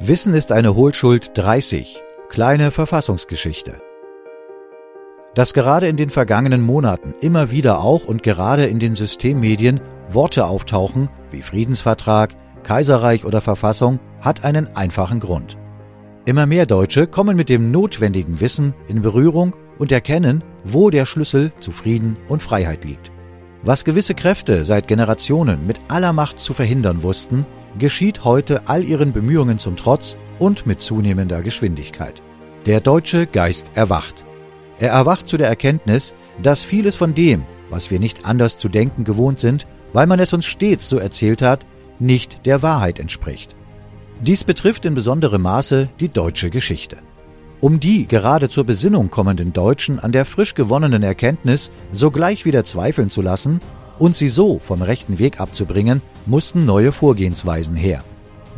Wissen ist eine Hohlschuld 30. Kleine Verfassungsgeschichte. Dass gerade in den vergangenen Monaten immer wieder auch und gerade in den Systemmedien Worte auftauchen wie Friedensvertrag, Kaiserreich oder Verfassung, hat einen einfachen Grund. Immer mehr Deutsche kommen mit dem notwendigen Wissen in Berührung und erkennen, wo der Schlüssel zu Frieden und Freiheit liegt. Was gewisse Kräfte seit Generationen mit aller Macht zu verhindern wussten, geschieht heute all ihren Bemühungen zum Trotz und mit zunehmender Geschwindigkeit. Der deutsche Geist erwacht. Er erwacht zu der Erkenntnis, dass vieles von dem, was wir nicht anders zu denken gewohnt sind, weil man es uns stets so erzählt hat, nicht der Wahrheit entspricht. Dies betrifft in besonderem Maße die deutsche Geschichte. Um die gerade zur Besinnung kommenden Deutschen an der frisch gewonnenen Erkenntnis sogleich wieder zweifeln zu lassen, und sie so vom rechten Weg abzubringen, mussten neue Vorgehensweisen her.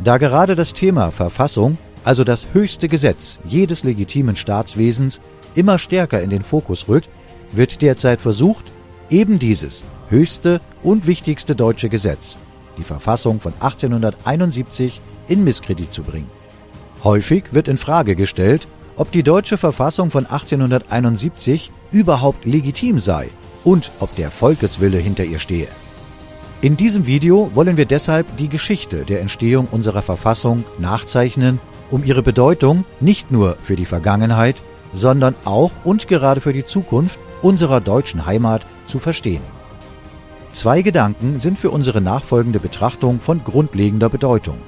Da gerade das Thema Verfassung, also das höchste Gesetz jedes legitimen Staatswesens, immer stärker in den Fokus rückt, wird derzeit versucht, eben dieses höchste und wichtigste deutsche Gesetz, die Verfassung von 1871, in Misskredit zu bringen. Häufig wird in Frage gestellt, ob die deutsche Verfassung von 1871 überhaupt legitim sei und ob der Volkeswille hinter ihr stehe. In diesem Video wollen wir deshalb die Geschichte der Entstehung unserer Verfassung nachzeichnen, um ihre Bedeutung nicht nur für die Vergangenheit, sondern auch und gerade für die Zukunft unserer deutschen Heimat zu verstehen. Zwei Gedanken sind für unsere nachfolgende Betrachtung von grundlegender Bedeutung.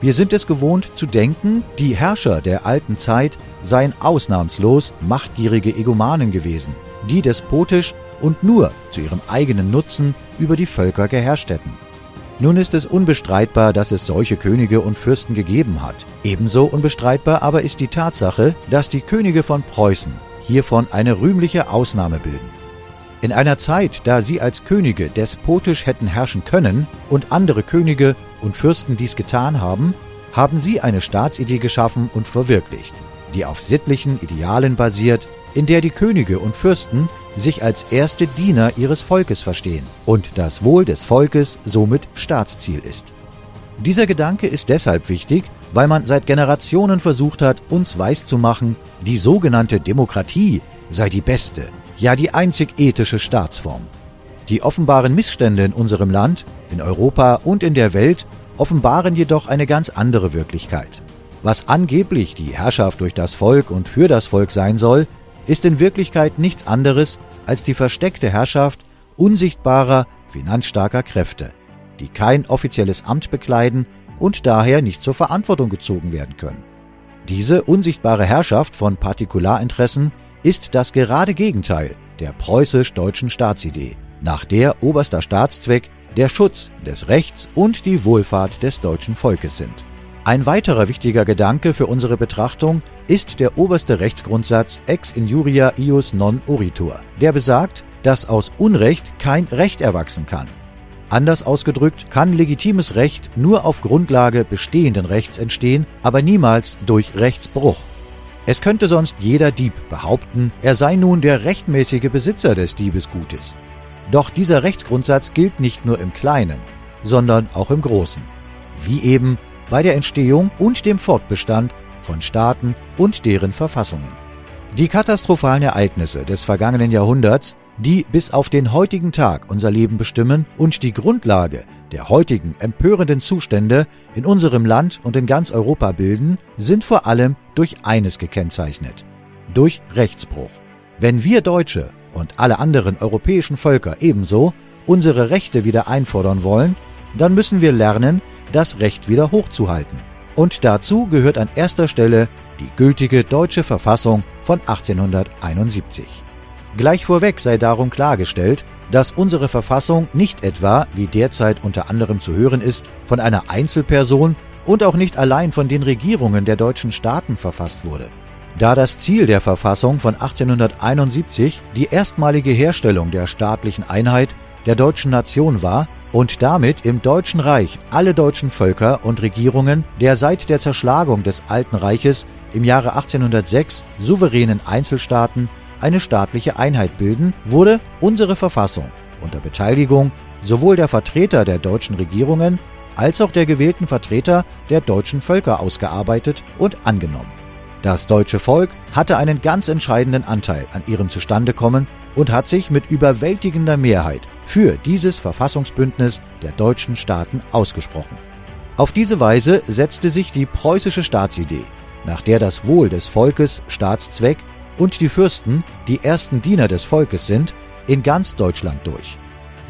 Wir sind es gewohnt zu denken, die Herrscher der alten Zeit seien ausnahmslos machtgierige Egomanen gewesen, die despotisch und nur zu ihrem eigenen Nutzen über die Völker geherrscht hätten. Nun ist es unbestreitbar, dass es solche Könige und Fürsten gegeben hat. Ebenso unbestreitbar aber ist die Tatsache, dass die Könige von Preußen hiervon eine rühmliche Ausnahme bilden. In einer Zeit, da sie als Könige despotisch hätten herrschen können und andere Könige und Fürsten dies getan haben, haben sie eine Staatsidee geschaffen und verwirklicht, die auf sittlichen Idealen basiert, in der die Könige und Fürsten sich als erste Diener ihres Volkes verstehen und das Wohl des Volkes somit Staatsziel ist. Dieser Gedanke ist deshalb wichtig, weil man seit Generationen versucht hat, uns weiszumachen, die sogenannte Demokratie sei die beste, ja die einzig ethische Staatsform. Die offenbaren Missstände in unserem Land, in Europa und in der Welt offenbaren jedoch eine ganz andere Wirklichkeit. Was angeblich die Herrschaft durch das Volk und für das Volk sein soll, ist in Wirklichkeit nichts anderes als die versteckte Herrschaft unsichtbarer, finanzstarker Kräfte, die kein offizielles Amt bekleiden und daher nicht zur Verantwortung gezogen werden können. Diese unsichtbare Herrschaft von Partikularinteressen ist das gerade Gegenteil der preußisch-deutschen Staatsidee, nach der oberster Staatszweck der Schutz des Rechts und die Wohlfahrt des deutschen Volkes sind. Ein weiterer wichtiger Gedanke für unsere Betrachtung ist der oberste Rechtsgrundsatz ex injuria ius non oritur, der besagt, dass aus Unrecht kein Recht erwachsen kann. Anders ausgedrückt kann legitimes Recht nur auf Grundlage bestehenden Rechts entstehen, aber niemals durch Rechtsbruch. Es könnte sonst jeder Dieb behaupten, er sei nun der rechtmäßige Besitzer des Diebesgutes. Doch dieser Rechtsgrundsatz gilt nicht nur im Kleinen, sondern auch im Großen. Wie eben bei der Entstehung und dem Fortbestand von Staaten und deren Verfassungen. Die katastrophalen Ereignisse des vergangenen Jahrhunderts, die bis auf den heutigen Tag unser Leben bestimmen und die Grundlage der heutigen empörenden Zustände in unserem Land und in ganz Europa bilden, sind vor allem durch eines gekennzeichnet, durch Rechtsbruch. Wenn wir Deutsche und alle anderen europäischen Völker ebenso unsere Rechte wieder einfordern wollen, dann müssen wir lernen, das Recht wieder hochzuhalten. Und dazu gehört an erster Stelle die gültige deutsche Verfassung von 1871. Gleich vorweg sei darum klargestellt, dass unsere Verfassung nicht etwa, wie derzeit unter anderem zu hören ist, von einer Einzelperson und auch nicht allein von den Regierungen der deutschen Staaten verfasst wurde. Da das Ziel der Verfassung von 1871 die erstmalige Herstellung der staatlichen Einheit der deutschen Nation war, und damit im Deutschen Reich alle deutschen Völker und Regierungen der seit der Zerschlagung des Alten Reiches im Jahre 1806 souveränen Einzelstaaten eine staatliche Einheit bilden, wurde unsere Verfassung unter Beteiligung sowohl der Vertreter der deutschen Regierungen als auch der gewählten Vertreter der deutschen Völker ausgearbeitet und angenommen. Das deutsche Volk hatte einen ganz entscheidenden Anteil an ihrem Zustandekommen und hat sich mit überwältigender Mehrheit für dieses Verfassungsbündnis der deutschen Staaten ausgesprochen. Auf diese Weise setzte sich die preußische Staatsidee, nach der das Wohl des Volkes Staatszweck und die Fürsten die ersten Diener des Volkes sind, in ganz Deutschland durch.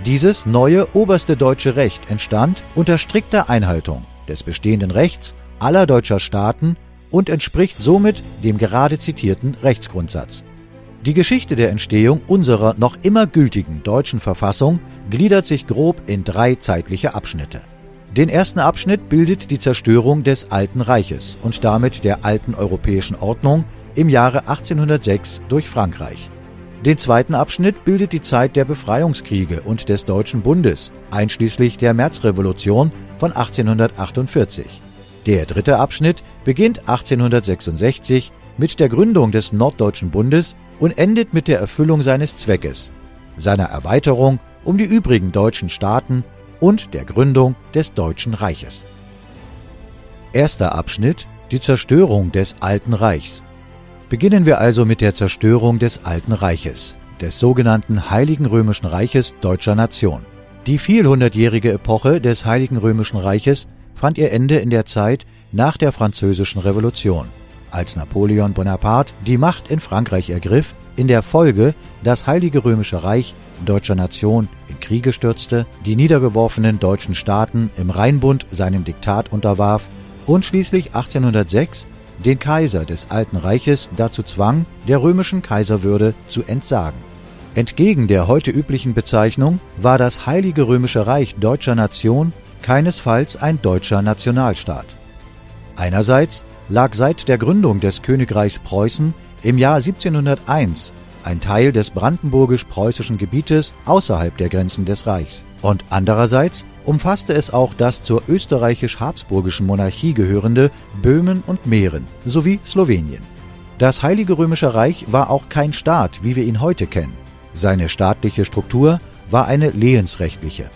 Dieses neue oberste deutsche Recht entstand unter strikter Einhaltung des bestehenden Rechts aller deutscher Staaten und entspricht somit dem gerade zitierten Rechtsgrundsatz. Die Geschichte der Entstehung unserer noch immer gültigen deutschen Verfassung gliedert sich grob in drei zeitliche Abschnitte. Den ersten Abschnitt bildet die Zerstörung des Alten Reiches und damit der alten europäischen Ordnung im Jahre 1806 durch Frankreich. Den zweiten Abschnitt bildet die Zeit der Befreiungskriege und des Deutschen Bundes, einschließlich der Märzrevolution von 1848. Der dritte Abschnitt beginnt 1866 mit der Gründung des Norddeutschen Bundes und endet mit der Erfüllung seines Zweckes, seiner Erweiterung um die übrigen deutschen Staaten und der Gründung des Deutschen Reiches. Erster Abschnitt Die Zerstörung des Alten Reichs Beginnen wir also mit der Zerstörung des Alten Reiches, des sogenannten Heiligen Römischen Reiches deutscher Nation. Die vielhundertjährige Epoche des Heiligen Römischen Reiches fand ihr Ende in der Zeit nach der Französischen Revolution, als Napoleon Bonaparte die Macht in Frankreich ergriff, in der Folge das Heilige Römische Reich deutscher Nation in Kriege stürzte, die niedergeworfenen deutschen Staaten im Rheinbund seinem Diktat unterwarf und schließlich 1806 den Kaiser des Alten Reiches dazu zwang, der römischen Kaiserwürde zu entsagen. Entgegen der heute üblichen Bezeichnung war das Heilige Römische Reich deutscher Nation keinesfalls ein deutscher Nationalstaat. Einerseits lag seit der Gründung des Königreichs Preußen im Jahr 1701 ein Teil des brandenburgisch-preußischen Gebietes außerhalb der Grenzen des Reichs. Und andererseits umfasste es auch das zur österreichisch-habsburgischen Monarchie gehörende Böhmen und Mähren sowie Slowenien. Das Heilige Römische Reich war auch kein Staat, wie wir ihn heute kennen. Seine staatliche Struktur war eine lehensrechtliche.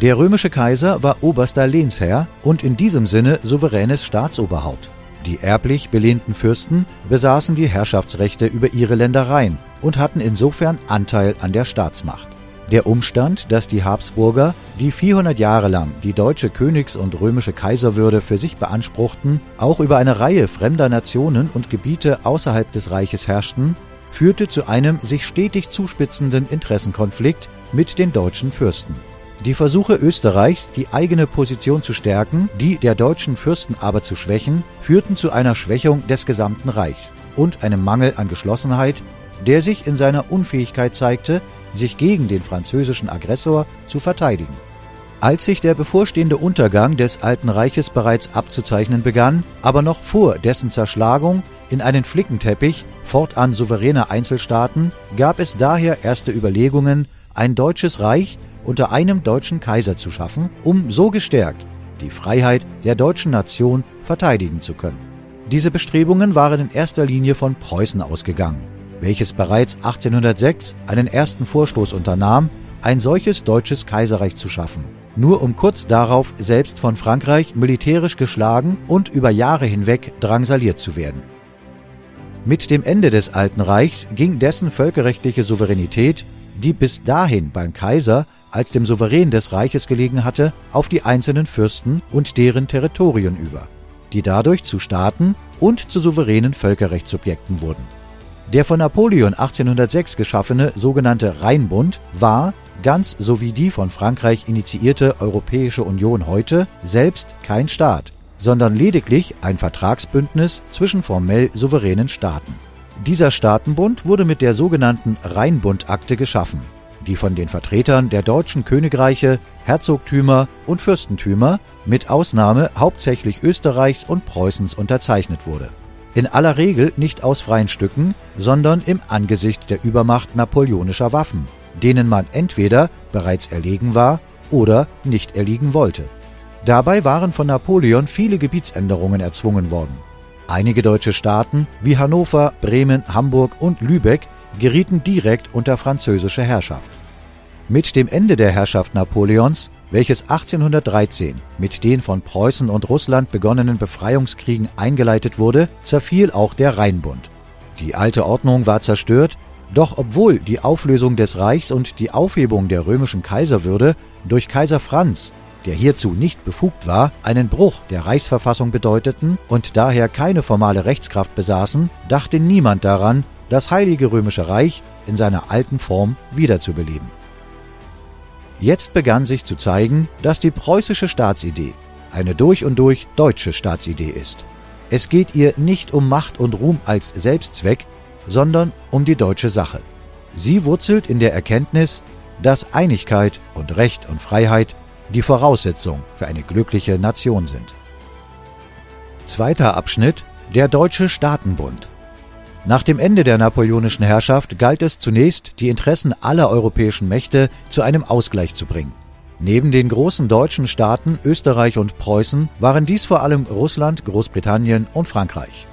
Der römische Kaiser war oberster Lehnsherr und in diesem Sinne souveränes Staatsoberhaupt. Die erblich belehnten Fürsten besaßen die Herrschaftsrechte über ihre Ländereien und hatten insofern Anteil an der Staatsmacht. Der Umstand, dass die Habsburger, die 400 Jahre lang die deutsche Königs- und römische Kaiserwürde für sich beanspruchten, auch über eine Reihe fremder Nationen und Gebiete außerhalb des Reiches herrschten, führte zu einem sich stetig zuspitzenden Interessenkonflikt mit den deutschen Fürsten. Die Versuche Österreichs, die eigene Position zu stärken, die der deutschen Fürsten aber zu schwächen, führten zu einer Schwächung des gesamten Reichs und einem Mangel an Geschlossenheit, der sich in seiner Unfähigkeit zeigte, sich gegen den französischen Aggressor zu verteidigen. Als sich der bevorstehende Untergang des Alten Reiches bereits abzuzeichnen begann, aber noch vor dessen Zerschlagung in einen Flickenteppich fortan souveräner Einzelstaaten, gab es daher erste Überlegungen, ein deutsches Reich unter einem deutschen Kaiser zu schaffen, um so gestärkt die Freiheit der deutschen Nation verteidigen zu können. Diese Bestrebungen waren in erster Linie von Preußen ausgegangen, welches bereits 1806 einen ersten Vorstoß unternahm, ein solches deutsches Kaiserreich zu schaffen, nur um kurz darauf selbst von Frankreich militärisch geschlagen und über Jahre hinweg drangsaliert zu werden. Mit dem Ende des Alten Reichs ging dessen völkerrechtliche Souveränität, die bis dahin beim Kaiser als dem Souverän des Reiches gelegen hatte, auf die einzelnen Fürsten und deren Territorien über, die dadurch zu Staaten und zu souveränen Völkerrechtssubjekten wurden. Der von Napoleon 1806 geschaffene sogenannte Rheinbund war, ganz so wie die von Frankreich initiierte Europäische Union heute, selbst kein Staat, sondern lediglich ein Vertragsbündnis zwischen formell souveränen Staaten. Dieser Staatenbund wurde mit der sogenannten Rheinbundakte geschaffen die von den Vertretern der deutschen Königreiche, Herzogtümer und Fürstentümer mit Ausnahme hauptsächlich Österreichs und Preußens unterzeichnet wurde. In aller Regel nicht aus freien Stücken, sondern im Angesicht der Übermacht napoleonischer Waffen, denen man entweder bereits erlegen war oder nicht erliegen wollte. Dabei waren von Napoleon viele Gebietsänderungen erzwungen worden. Einige deutsche Staaten wie Hannover, Bremen, Hamburg und Lübeck gerieten direkt unter französische Herrschaft. Mit dem Ende der Herrschaft Napoleons welches 1813 mit den von Preußen und Russland begonnenen Befreiungskriegen eingeleitet wurde, zerfiel auch der Rheinbund. Die alte Ordnung war zerstört, doch obwohl die Auflösung des Reichs und die Aufhebung der römischen Kaiserwürde durch Kaiser Franz, der hierzu nicht befugt war, einen Bruch der Reichsverfassung bedeuteten und daher keine formale Rechtskraft besaßen, dachte niemand daran, das Heilige Römische Reich in seiner alten Form wiederzubeleben. Jetzt begann sich zu zeigen, dass die preußische Staatsidee eine durch und durch deutsche Staatsidee ist. Es geht ihr nicht um Macht und Ruhm als Selbstzweck, sondern um die deutsche Sache. Sie wurzelt in der Erkenntnis, dass Einigkeit und Recht und Freiheit die Voraussetzung für eine glückliche Nation sind. Zweiter Abschnitt Der Deutsche Staatenbund nach dem Ende der napoleonischen Herrschaft galt es zunächst, die Interessen aller europäischen Mächte zu einem Ausgleich zu bringen. Neben den großen deutschen Staaten Österreich und Preußen waren dies vor allem Russland, Großbritannien und Frankreich.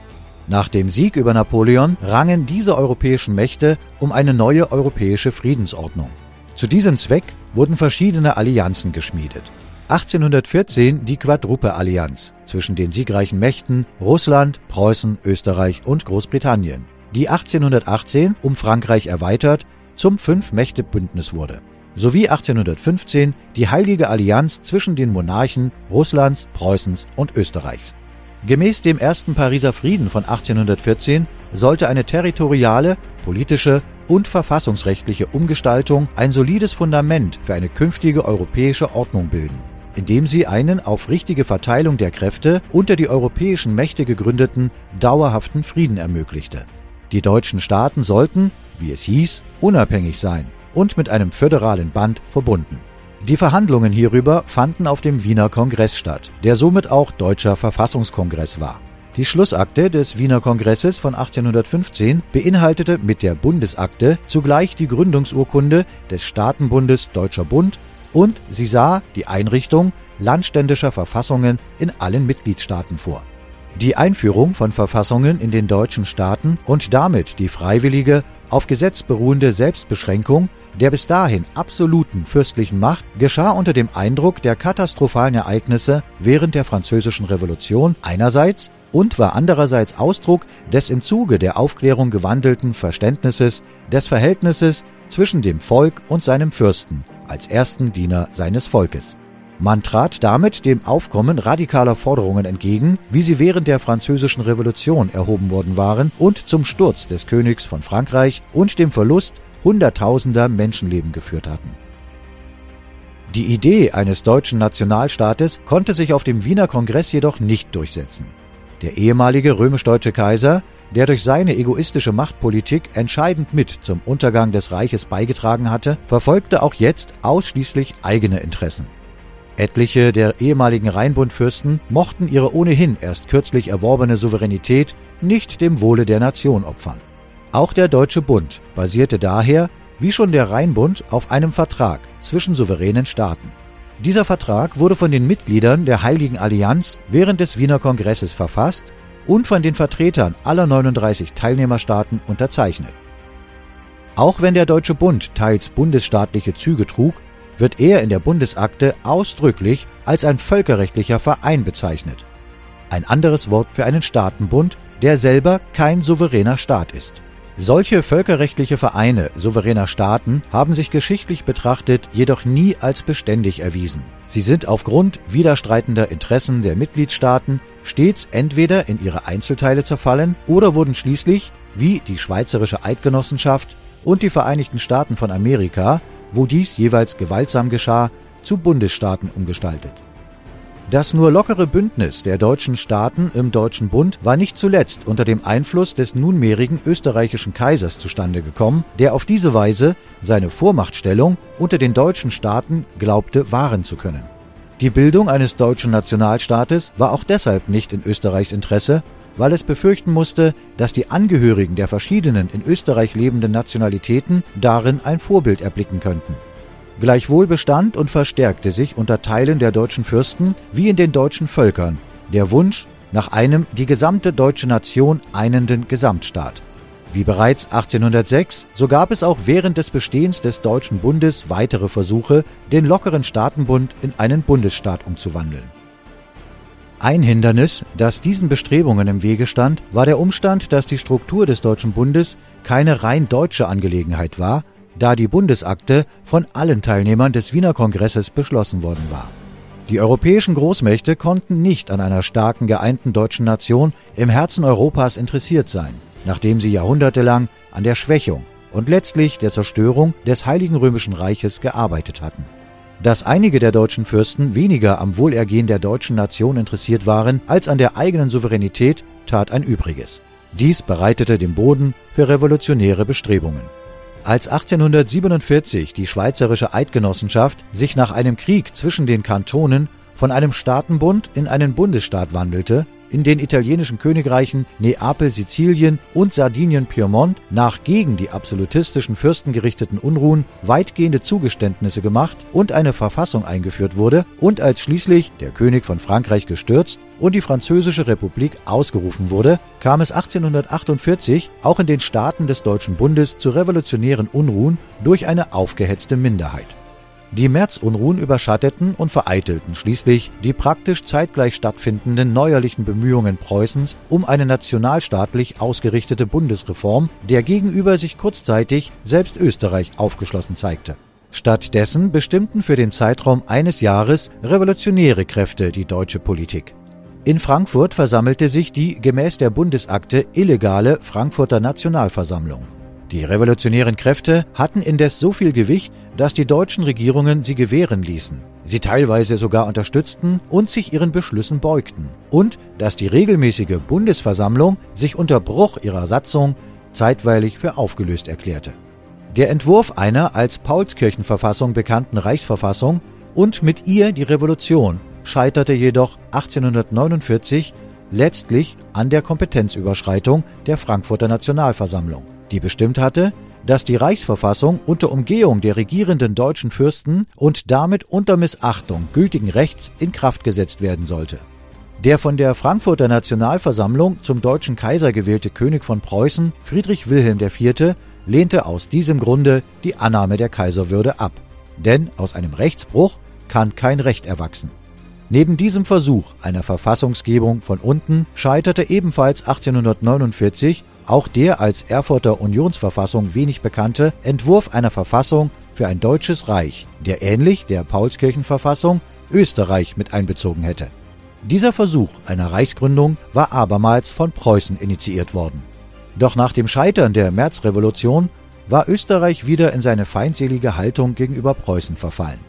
Nach dem Sieg über Napoleon rangen diese europäischen Mächte um eine neue europäische Friedensordnung. Zu diesem Zweck wurden verschiedene Allianzen geschmiedet. 1814 die Quadruple-Allianz zwischen den siegreichen Mächten Russland, Preußen, Österreich und Großbritannien, die 1818 um Frankreich erweitert zum Fünf-Mächte-Bündnis wurde, sowie 1815 die Heilige Allianz zwischen den Monarchen Russlands, Preußens und Österreichs. Gemäß dem ersten Pariser Frieden von 1814 sollte eine territoriale, politische und verfassungsrechtliche Umgestaltung ein solides Fundament für eine künftige europäische Ordnung bilden indem sie einen auf richtige Verteilung der Kräfte unter die europäischen Mächte gegründeten dauerhaften Frieden ermöglichte. Die deutschen Staaten sollten, wie es hieß, unabhängig sein und mit einem föderalen Band verbunden. Die Verhandlungen hierüber fanden auf dem Wiener Kongress statt, der somit auch deutscher Verfassungskongress war. Die Schlussakte des Wiener Kongresses von 1815 beinhaltete mit der Bundesakte zugleich die Gründungsurkunde des Staatenbundes Deutscher Bund und sie sah die Einrichtung landständischer Verfassungen in allen Mitgliedstaaten vor. Die Einführung von Verfassungen in den deutschen Staaten und damit die freiwillige, auf Gesetz beruhende Selbstbeschränkung der bis dahin absoluten fürstlichen Macht geschah unter dem Eindruck der katastrophalen Ereignisse während der Französischen Revolution einerseits und war andererseits Ausdruck des im Zuge der Aufklärung gewandelten Verständnisses des Verhältnisses zwischen dem Volk und seinem Fürsten als ersten Diener seines Volkes. Man trat damit dem Aufkommen radikaler Forderungen entgegen, wie sie während der Französischen Revolution erhoben worden waren und zum Sturz des Königs von Frankreich und dem Verlust hunderttausender Menschenleben geführt hatten. Die Idee eines deutschen Nationalstaates konnte sich auf dem Wiener Kongress jedoch nicht durchsetzen. Der ehemalige römisch-deutsche Kaiser der durch seine egoistische Machtpolitik entscheidend mit zum Untergang des Reiches beigetragen hatte, verfolgte auch jetzt ausschließlich eigene Interessen. Etliche der ehemaligen Rheinbundfürsten mochten ihre ohnehin erst kürzlich erworbene Souveränität nicht dem Wohle der Nation opfern. Auch der Deutsche Bund basierte daher, wie schon der Rheinbund, auf einem Vertrag zwischen souveränen Staaten. Dieser Vertrag wurde von den Mitgliedern der Heiligen Allianz während des Wiener Kongresses verfasst und von den Vertretern aller 39 Teilnehmerstaaten unterzeichnet. Auch wenn der Deutsche Bund teils bundesstaatliche Züge trug, wird er in der Bundesakte ausdrücklich als ein völkerrechtlicher Verein bezeichnet. Ein anderes Wort für einen Staatenbund, der selber kein souveräner Staat ist. Solche völkerrechtliche Vereine souveräner Staaten haben sich geschichtlich betrachtet jedoch nie als beständig erwiesen. Sie sind aufgrund widerstreitender Interessen der Mitgliedstaaten stets entweder in ihre Einzelteile zerfallen oder wurden schließlich, wie die Schweizerische Eidgenossenschaft und die Vereinigten Staaten von Amerika, wo dies jeweils gewaltsam geschah, zu Bundesstaaten umgestaltet. Das nur lockere Bündnis der deutschen Staaten im Deutschen Bund war nicht zuletzt unter dem Einfluss des nunmehrigen österreichischen Kaisers zustande gekommen, der auf diese Weise seine Vormachtstellung unter den deutschen Staaten glaubte wahren zu können. Die Bildung eines deutschen Nationalstaates war auch deshalb nicht in Österreichs Interesse, weil es befürchten musste, dass die Angehörigen der verschiedenen in Österreich lebenden Nationalitäten darin ein Vorbild erblicken könnten. Gleichwohl bestand und verstärkte sich unter Teilen der deutschen Fürsten wie in den deutschen Völkern der Wunsch nach einem die gesamte deutsche Nation einenden Gesamtstaat. Wie bereits 1806, so gab es auch während des Bestehens des Deutschen Bundes weitere Versuche, den lockeren Staatenbund in einen Bundesstaat umzuwandeln. Ein Hindernis, das diesen Bestrebungen im Wege stand, war der Umstand, dass die Struktur des Deutschen Bundes keine rein deutsche Angelegenheit war, da die Bundesakte von allen Teilnehmern des Wiener Kongresses beschlossen worden war. Die europäischen Großmächte konnten nicht an einer starken geeinten deutschen Nation im Herzen Europas interessiert sein, nachdem sie jahrhundertelang an der Schwächung und letztlich der Zerstörung des Heiligen Römischen Reiches gearbeitet hatten. Dass einige der deutschen Fürsten weniger am Wohlergehen der deutschen Nation interessiert waren als an der eigenen Souveränität, tat ein Übriges. Dies bereitete den Boden für revolutionäre Bestrebungen. Als 1847 die Schweizerische Eidgenossenschaft sich nach einem Krieg zwischen den Kantonen von einem Staatenbund in einen Bundesstaat wandelte, in den italienischen Königreichen Neapel, Sizilien und Sardinien Piemont nach gegen die absolutistischen Fürsten gerichteten Unruhen weitgehende Zugeständnisse gemacht und eine Verfassung eingeführt wurde und als schließlich der König von Frankreich gestürzt und die Französische Republik ausgerufen wurde, kam es 1848 auch in den Staaten des Deutschen Bundes zu revolutionären Unruhen durch eine aufgehetzte Minderheit. Die Märzunruhen überschatteten und vereitelten schließlich die praktisch zeitgleich stattfindenden neuerlichen Bemühungen Preußens um eine nationalstaatlich ausgerichtete Bundesreform, der gegenüber sich kurzzeitig selbst Österreich aufgeschlossen zeigte. Stattdessen bestimmten für den Zeitraum eines Jahres revolutionäre Kräfte die deutsche Politik. In Frankfurt versammelte sich die gemäß der Bundesakte illegale Frankfurter Nationalversammlung. Die revolutionären Kräfte hatten indes so viel Gewicht, dass die deutschen Regierungen sie gewähren ließen, sie teilweise sogar unterstützten und sich ihren Beschlüssen beugten, und dass die regelmäßige Bundesversammlung sich unter Bruch ihrer Satzung zeitweilig für aufgelöst erklärte. Der Entwurf einer als Paulskirchenverfassung bekannten Reichsverfassung und mit ihr die Revolution scheiterte jedoch 1849 letztlich an der Kompetenzüberschreitung der Frankfurter Nationalversammlung die bestimmt hatte, dass die Reichsverfassung unter Umgehung der regierenden deutschen Fürsten und damit unter Missachtung gültigen Rechts in Kraft gesetzt werden sollte. Der von der Frankfurter Nationalversammlung zum deutschen Kaiser gewählte König von Preußen, Friedrich Wilhelm IV., lehnte aus diesem Grunde die Annahme der Kaiserwürde ab. Denn aus einem Rechtsbruch kann kein Recht erwachsen. Neben diesem Versuch einer Verfassungsgebung von unten scheiterte ebenfalls 1849 auch der als Erfurter Unionsverfassung wenig bekannte Entwurf einer Verfassung für ein deutsches Reich, der ähnlich der Paulskirchenverfassung Österreich mit einbezogen hätte. Dieser Versuch einer Reichsgründung war abermals von Preußen initiiert worden. Doch nach dem Scheitern der Märzrevolution war Österreich wieder in seine feindselige Haltung gegenüber Preußen verfallen.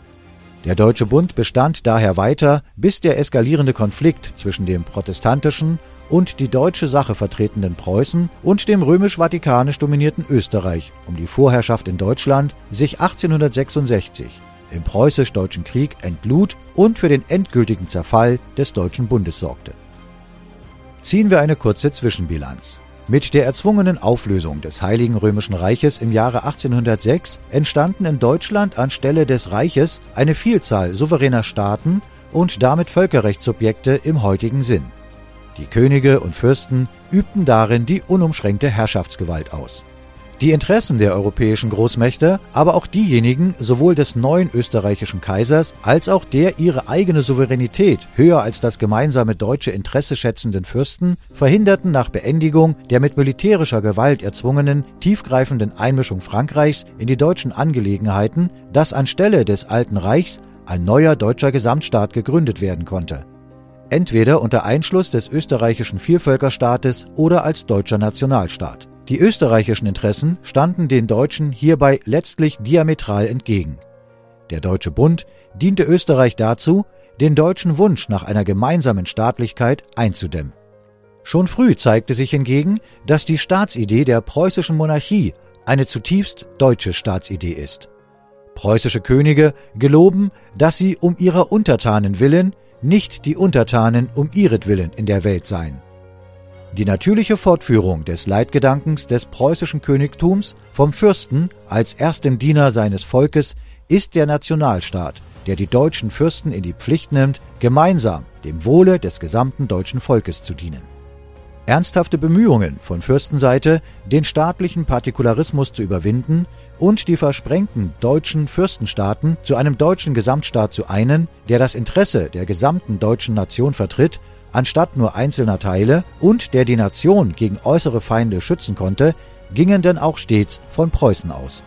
Der Deutsche Bund bestand daher weiter, bis der eskalierende Konflikt zwischen dem protestantischen und die deutsche Sache vertretenden Preußen und dem römisch-vatikanisch dominierten Österreich um die Vorherrschaft in Deutschland sich 1866 im preußisch-deutschen Krieg entlud und für den endgültigen Zerfall des Deutschen Bundes sorgte. Ziehen wir eine kurze Zwischenbilanz. Mit der erzwungenen Auflösung des Heiligen Römischen Reiches im Jahre 1806 entstanden in Deutschland anstelle des Reiches eine Vielzahl souveräner Staaten und damit Völkerrechtssubjekte im heutigen Sinn. Die Könige und Fürsten übten darin die unumschränkte Herrschaftsgewalt aus. Die Interessen der europäischen Großmächte, aber auch diejenigen sowohl des neuen österreichischen Kaisers als auch der ihre eigene Souveränität höher als das gemeinsame deutsche Interesse schätzenden Fürsten, verhinderten nach Beendigung der mit militärischer Gewalt erzwungenen tiefgreifenden Einmischung Frankreichs in die deutschen Angelegenheiten, dass anstelle des Alten Reichs ein neuer deutscher Gesamtstaat gegründet werden konnte. Entweder unter Einschluss des österreichischen Vielvölkerstaates oder als deutscher Nationalstaat. Die österreichischen Interessen standen den Deutschen hierbei letztlich diametral entgegen. Der Deutsche Bund diente Österreich dazu, den deutschen Wunsch nach einer gemeinsamen Staatlichkeit einzudämmen. Schon früh zeigte sich hingegen, dass die Staatsidee der preußischen Monarchie eine zutiefst deutsche Staatsidee ist. Preußische Könige geloben, dass sie um ihrer Untertanen willen, nicht die Untertanen um ihretwillen in der Welt seien. Die natürliche Fortführung des Leitgedankens des preußischen Königtums vom Fürsten als erstem Diener seines Volkes ist der Nationalstaat, der die deutschen Fürsten in die Pflicht nimmt, gemeinsam dem Wohle des gesamten deutschen Volkes zu dienen. Ernsthafte Bemühungen von Fürstenseite, den staatlichen Partikularismus zu überwinden und die versprengten deutschen Fürstenstaaten zu einem deutschen Gesamtstaat zu einen, der das Interesse der gesamten deutschen Nation vertritt, anstatt nur einzelner Teile und der die Nation gegen äußere Feinde schützen konnte, gingen denn auch stets von Preußen aus.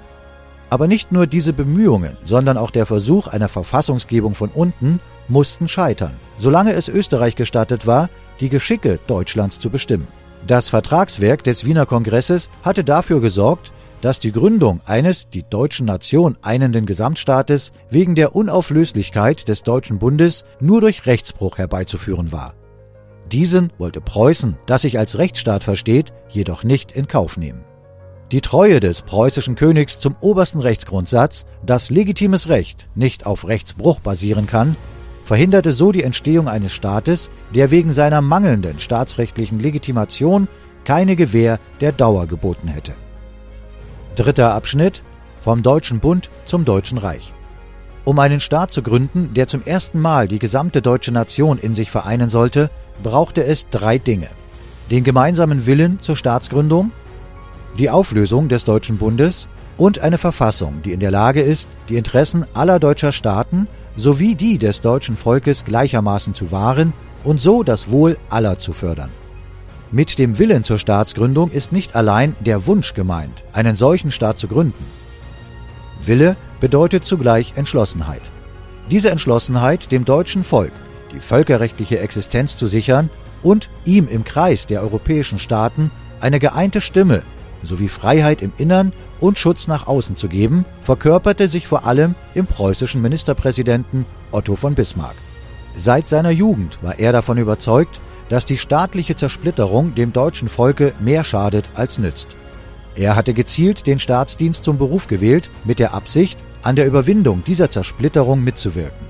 Aber nicht nur diese Bemühungen, sondern auch der Versuch einer Verfassungsgebung von unten mussten scheitern, solange es Österreich gestattet war, die Geschicke Deutschlands zu bestimmen. Das Vertragswerk des Wiener Kongresses hatte dafür gesorgt, dass die Gründung eines die deutschen Nation einenden Gesamtstaates wegen der Unauflöslichkeit des Deutschen Bundes nur durch Rechtsbruch herbeizuführen war. Diesen wollte Preußen, das sich als Rechtsstaat versteht, jedoch nicht in Kauf nehmen. Die Treue des preußischen Königs zum obersten Rechtsgrundsatz, dass legitimes Recht nicht auf Rechtsbruch basieren kann, verhinderte so die Entstehung eines Staates, der wegen seiner mangelnden staatsrechtlichen Legitimation keine Gewähr der Dauer geboten hätte. Dritter Abschnitt vom Deutschen Bund zum Deutschen Reich. Um einen Staat zu gründen, der zum ersten Mal die gesamte deutsche Nation in sich vereinen sollte, brauchte es drei Dinge. Den gemeinsamen Willen zur Staatsgründung, die Auflösung des Deutschen Bundes und eine Verfassung, die in der Lage ist, die Interessen aller deutscher Staaten sowie die des deutschen Volkes gleichermaßen zu wahren und so das Wohl aller zu fördern. Mit dem Willen zur Staatsgründung ist nicht allein der Wunsch gemeint, einen solchen Staat zu gründen. Wille bedeutet zugleich Entschlossenheit. Diese Entschlossenheit, dem deutschen Volk die völkerrechtliche Existenz zu sichern und ihm im Kreis der europäischen Staaten eine geeinte Stimme sowie Freiheit im Innern und Schutz nach außen zu geben, verkörperte sich vor allem im preußischen Ministerpräsidenten Otto von Bismarck. Seit seiner Jugend war er davon überzeugt, dass die staatliche Zersplitterung dem deutschen Volke mehr schadet als nützt. Er hatte gezielt den Staatsdienst zum Beruf gewählt, mit der Absicht, an der Überwindung dieser Zersplitterung mitzuwirken.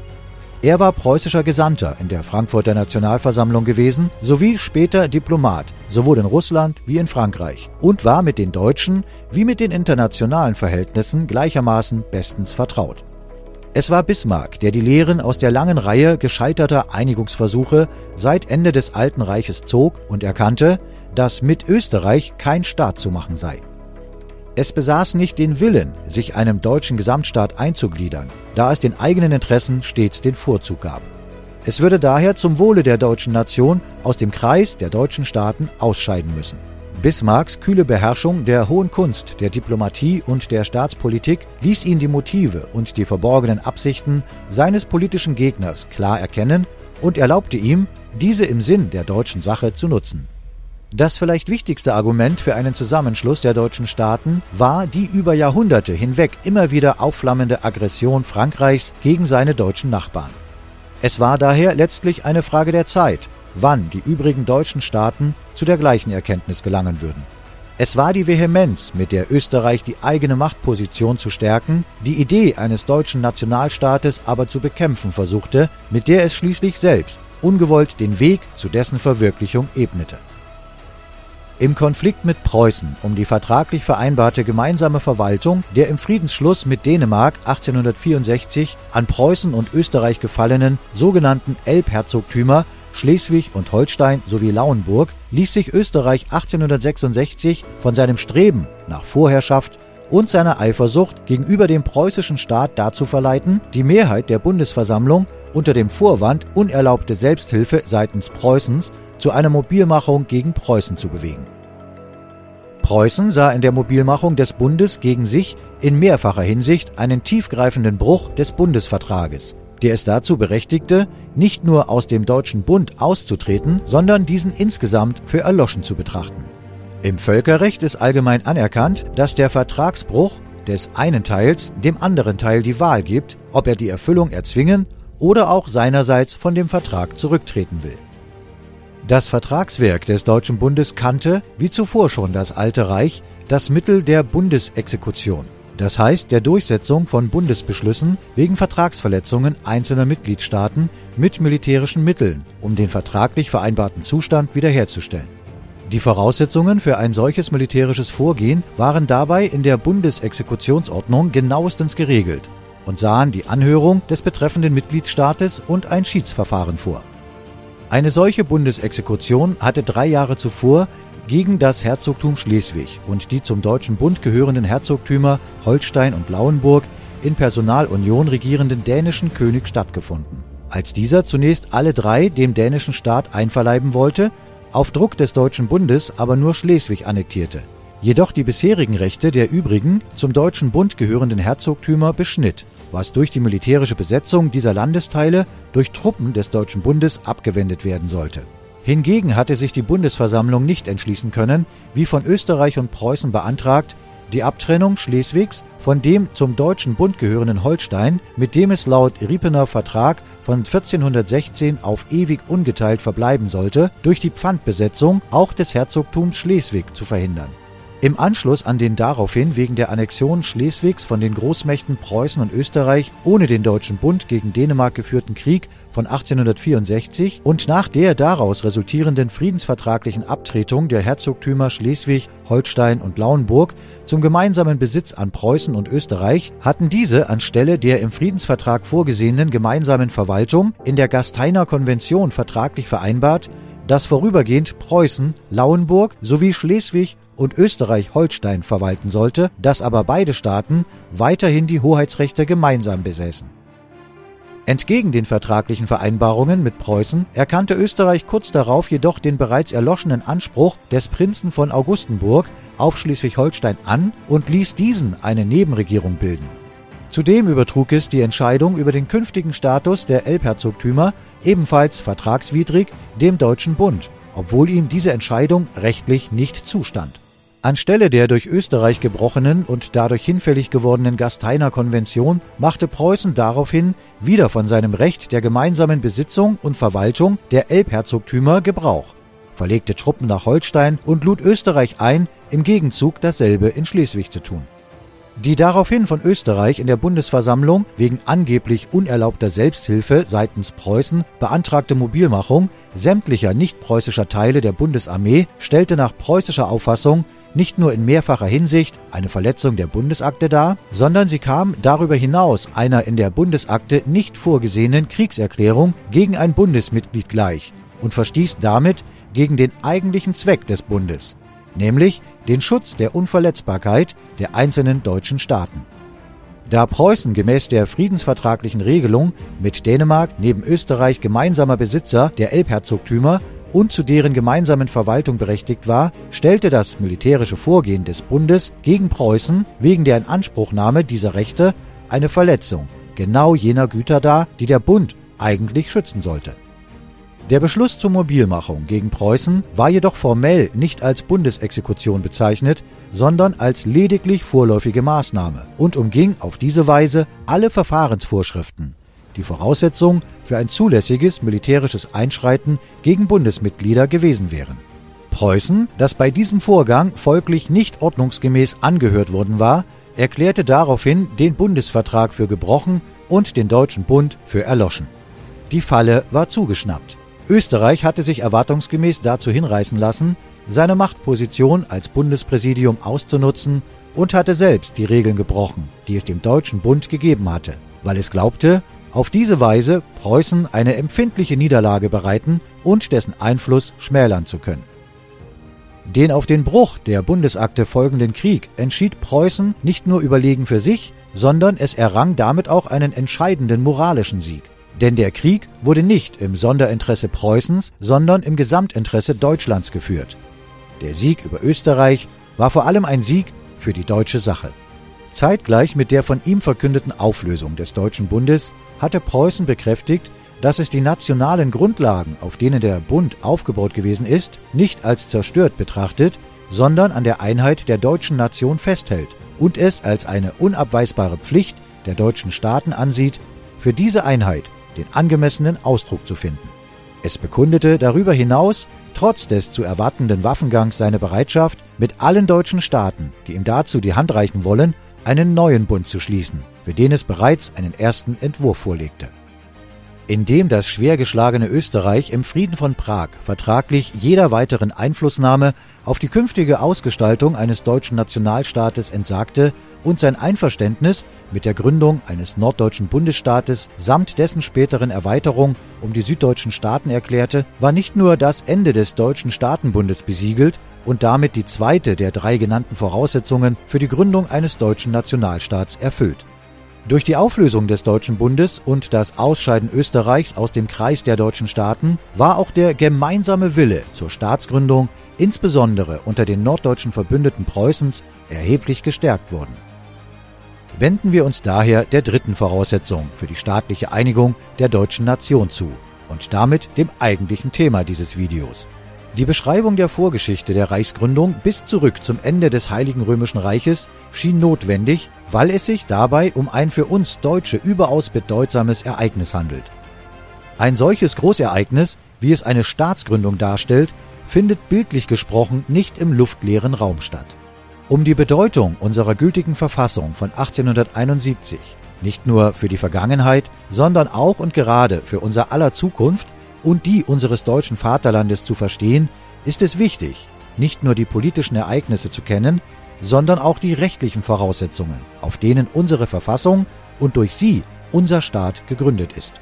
Er war preußischer Gesandter in der Frankfurter Nationalversammlung gewesen sowie später Diplomat, sowohl in Russland wie in Frankreich, und war mit den deutschen wie mit den internationalen Verhältnissen gleichermaßen bestens vertraut. Es war Bismarck, der die Lehren aus der langen Reihe gescheiterter Einigungsversuche seit Ende des Alten Reiches zog und erkannte, dass mit Österreich kein Staat zu machen sei. Es besaß nicht den Willen, sich einem deutschen Gesamtstaat einzugliedern, da es den eigenen Interessen stets den Vorzug gab. Es würde daher zum Wohle der deutschen Nation aus dem Kreis der deutschen Staaten ausscheiden müssen. Bismarcks kühle Beherrschung der hohen Kunst der Diplomatie und der Staatspolitik ließ ihn die Motive und die verborgenen Absichten seines politischen Gegners klar erkennen und erlaubte ihm, diese im Sinn der deutschen Sache zu nutzen. Das vielleicht wichtigste Argument für einen Zusammenschluss der deutschen Staaten war die über Jahrhunderte hinweg immer wieder aufflammende Aggression Frankreichs gegen seine deutschen Nachbarn. Es war daher letztlich eine Frage der Zeit, wann die übrigen deutschen Staaten zu der gleichen Erkenntnis gelangen würden. Es war die Vehemenz, mit der Österreich die eigene Machtposition zu stärken, die Idee eines deutschen Nationalstaates aber zu bekämpfen versuchte, mit der es schließlich selbst ungewollt den Weg zu dessen Verwirklichung ebnete. Im Konflikt mit Preußen um die vertraglich vereinbarte gemeinsame Verwaltung der im Friedensschluss mit Dänemark 1864 an Preußen und Österreich gefallenen sogenannten Elbherzogtümer Schleswig und Holstein sowie Lauenburg ließ sich Österreich 1866 von seinem Streben nach Vorherrschaft und seiner Eifersucht gegenüber dem preußischen Staat dazu verleiten, die Mehrheit der Bundesversammlung unter dem Vorwand unerlaubte Selbsthilfe seitens Preußens zu einer Mobilmachung gegen Preußen zu bewegen. Preußen sah in der Mobilmachung des Bundes gegen sich in mehrfacher Hinsicht einen tiefgreifenden Bruch des Bundesvertrages, der es dazu berechtigte, nicht nur aus dem Deutschen Bund auszutreten, sondern diesen insgesamt für erloschen zu betrachten. Im Völkerrecht ist allgemein anerkannt, dass der Vertragsbruch des einen Teils dem anderen Teil die Wahl gibt, ob er die Erfüllung erzwingen oder auch seinerseits von dem Vertrag zurücktreten will. Das Vertragswerk des Deutschen Bundes kannte, wie zuvor schon das Alte Reich, das Mittel der Bundesexekution, das heißt der Durchsetzung von Bundesbeschlüssen wegen Vertragsverletzungen einzelner Mitgliedstaaten mit militärischen Mitteln, um den vertraglich vereinbarten Zustand wiederherzustellen. Die Voraussetzungen für ein solches militärisches Vorgehen waren dabei in der Bundesexekutionsordnung genauestens geregelt und sahen die Anhörung des betreffenden Mitgliedstaates und ein Schiedsverfahren vor. Eine solche Bundesexekution hatte drei Jahre zuvor gegen das Herzogtum Schleswig und die zum Deutschen Bund gehörenden Herzogtümer Holstein und Lauenburg in Personalunion regierenden dänischen König stattgefunden. Als dieser zunächst alle drei dem dänischen Staat einverleiben wollte, auf Druck des Deutschen Bundes aber nur Schleswig annektierte, jedoch die bisherigen Rechte der übrigen zum Deutschen Bund gehörenden Herzogtümer beschnitt, was durch die militärische Besetzung dieser Landesteile durch Truppen des Deutschen Bundes abgewendet werden sollte. Hingegen hatte sich die Bundesversammlung nicht entschließen können, wie von Österreich und Preußen beantragt, die Abtrennung Schleswigs von dem zum Deutschen Bund gehörenden Holstein, mit dem es laut Riepener Vertrag von 1416 auf ewig ungeteilt verbleiben sollte, durch die Pfandbesetzung auch des Herzogtums Schleswig zu verhindern. Im Anschluss an den daraufhin wegen der Annexion Schleswigs von den Großmächten Preußen und Österreich ohne den Deutschen Bund gegen Dänemark geführten Krieg von 1864 und nach der daraus resultierenden friedensvertraglichen Abtretung der Herzogtümer Schleswig, Holstein und Lauenburg zum gemeinsamen Besitz an Preußen und Österreich hatten diese anstelle der im Friedensvertrag vorgesehenen gemeinsamen Verwaltung in der Gasteiner Konvention vertraglich vereinbart, dass vorübergehend Preußen, Lauenburg sowie Schleswig und Österreich-Holstein verwalten sollte, dass aber beide Staaten weiterhin die Hoheitsrechte gemeinsam besäßen. Entgegen den vertraglichen Vereinbarungen mit Preußen erkannte Österreich kurz darauf jedoch den bereits erloschenen Anspruch des Prinzen von Augustenburg auf Schleswig-Holstein an und ließ diesen eine Nebenregierung bilden. Zudem übertrug es die Entscheidung über den künftigen Status der Elbherzogtümer ebenfalls vertragswidrig dem Deutschen Bund, obwohl ihm diese Entscheidung rechtlich nicht zustand. Anstelle der durch Österreich gebrochenen und dadurch hinfällig gewordenen Gasteiner Konvention machte Preußen daraufhin wieder von seinem Recht der gemeinsamen Besitzung und Verwaltung der Elbherzogtümer Gebrauch, verlegte Truppen nach Holstein und lud Österreich ein, im Gegenzug dasselbe in Schleswig zu tun. Die daraufhin von Österreich in der Bundesversammlung wegen angeblich unerlaubter Selbsthilfe seitens Preußen beantragte Mobilmachung sämtlicher nicht-preußischer Teile der Bundesarmee stellte nach preußischer Auffassung nicht nur in mehrfacher Hinsicht eine Verletzung der Bundesakte dar, sondern sie kam darüber hinaus einer in der Bundesakte nicht vorgesehenen Kriegserklärung gegen ein Bundesmitglied gleich und verstieß damit gegen den eigentlichen Zweck des Bundes, nämlich den Schutz der Unverletzbarkeit der einzelnen deutschen Staaten. Da Preußen gemäß der friedensvertraglichen Regelung mit Dänemark neben Österreich gemeinsamer Besitzer der Elbherzogtümer und zu deren gemeinsamen Verwaltung berechtigt war, stellte das militärische Vorgehen des Bundes gegen Preußen wegen der Inanspruchnahme dieser Rechte eine Verletzung genau jener Güter dar, die der Bund eigentlich schützen sollte. Der Beschluss zur Mobilmachung gegen Preußen war jedoch formell nicht als Bundesexekution bezeichnet, sondern als lediglich vorläufige Maßnahme und umging auf diese Weise alle Verfahrensvorschriften die Voraussetzung für ein zulässiges militärisches Einschreiten gegen Bundesmitglieder gewesen wären. Preußen, das bei diesem Vorgang folglich nicht ordnungsgemäß angehört worden war, erklärte daraufhin den Bundesvertrag für gebrochen und den Deutschen Bund für erloschen. Die Falle war zugeschnappt. Österreich hatte sich erwartungsgemäß dazu hinreißen lassen, seine Machtposition als Bundespräsidium auszunutzen und hatte selbst die Regeln gebrochen, die es dem Deutschen Bund gegeben hatte, weil es glaubte, auf diese Weise Preußen eine empfindliche Niederlage bereiten und dessen Einfluss schmälern zu können. Den auf den Bruch der Bundesakte folgenden Krieg entschied Preußen nicht nur überlegen für sich, sondern es errang damit auch einen entscheidenden moralischen Sieg. Denn der Krieg wurde nicht im Sonderinteresse Preußens, sondern im Gesamtinteresse Deutschlands geführt. Der Sieg über Österreich war vor allem ein Sieg für die deutsche Sache. Zeitgleich mit der von ihm verkündeten Auflösung des Deutschen Bundes hatte Preußen bekräftigt, dass es die nationalen Grundlagen, auf denen der Bund aufgebaut gewesen ist, nicht als zerstört betrachtet, sondern an der Einheit der deutschen Nation festhält und es als eine unabweisbare Pflicht der deutschen Staaten ansieht, für diese Einheit den angemessenen Ausdruck zu finden. Es bekundete darüber hinaus, trotz des zu erwartenden Waffengangs, seine Bereitschaft, mit allen deutschen Staaten, die ihm dazu die Hand reichen wollen, einen neuen Bund zu schließen, für den es bereits einen ersten Entwurf vorlegte. in dem das schwer geschlagene Österreich im Frieden von Prag vertraglich jeder weiteren Einflussnahme auf die künftige Ausgestaltung eines deutschen Nationalstaates entsagte und sein Einverständnis mit der Gründung eines norddeutschen Bundesstaates samt dessen späteren Erweiterung um die süddeutschen Staaten erklärte, war nicht nur das Ende des deutschen Staatenbundes besiegelt und damit die zweite der drei genannten Voraussetzungen für die Gründung eines deutschen Nationalstaats erfüllt. Durch die Auflösung des Deutschen Bundes und das Ausscheiden Österreichs aus dem Kreis der deutschen Staaten war auch der gemeinsame Wille zur Staatsgründung insbesondere unter den norddeutschen Verbündeten Preußens erheblich gestärkt worden. Wenden wir uns daher der dritten Voraussetzung für die staatliche Einigung der deutschen Nation zu und damit dem eigentlichen Thema dieses Videos, die Beschreibung der Vorgeschichte der Reichsgründung bis zurück zum Ende des Heiligen Römischen Reiches schien notwendig, weil es sich dabei um ein für uns Deutsche überaus bedeutsames Ereignis handelt. Ein solches Großereignis, wie es eine Staatsgründung darstellt, findet bildlich gesprochen nicht im luftleeren Raum statt. Um die Bedeutung unserer gültigen Verfassung von 1871 nicht nur für die Vergangenheit, sondern auch und gerade für unser aller Zukunft und die unseres deutschen Vaterlandes zu verstehen, ist es wichtig, nicht nur die politischen Ereignisse zu kennen, sondern auch die rechtlichen Voraussetzungen, auf denen unsere Verfassung und durch sie unser Staat gegründet ist.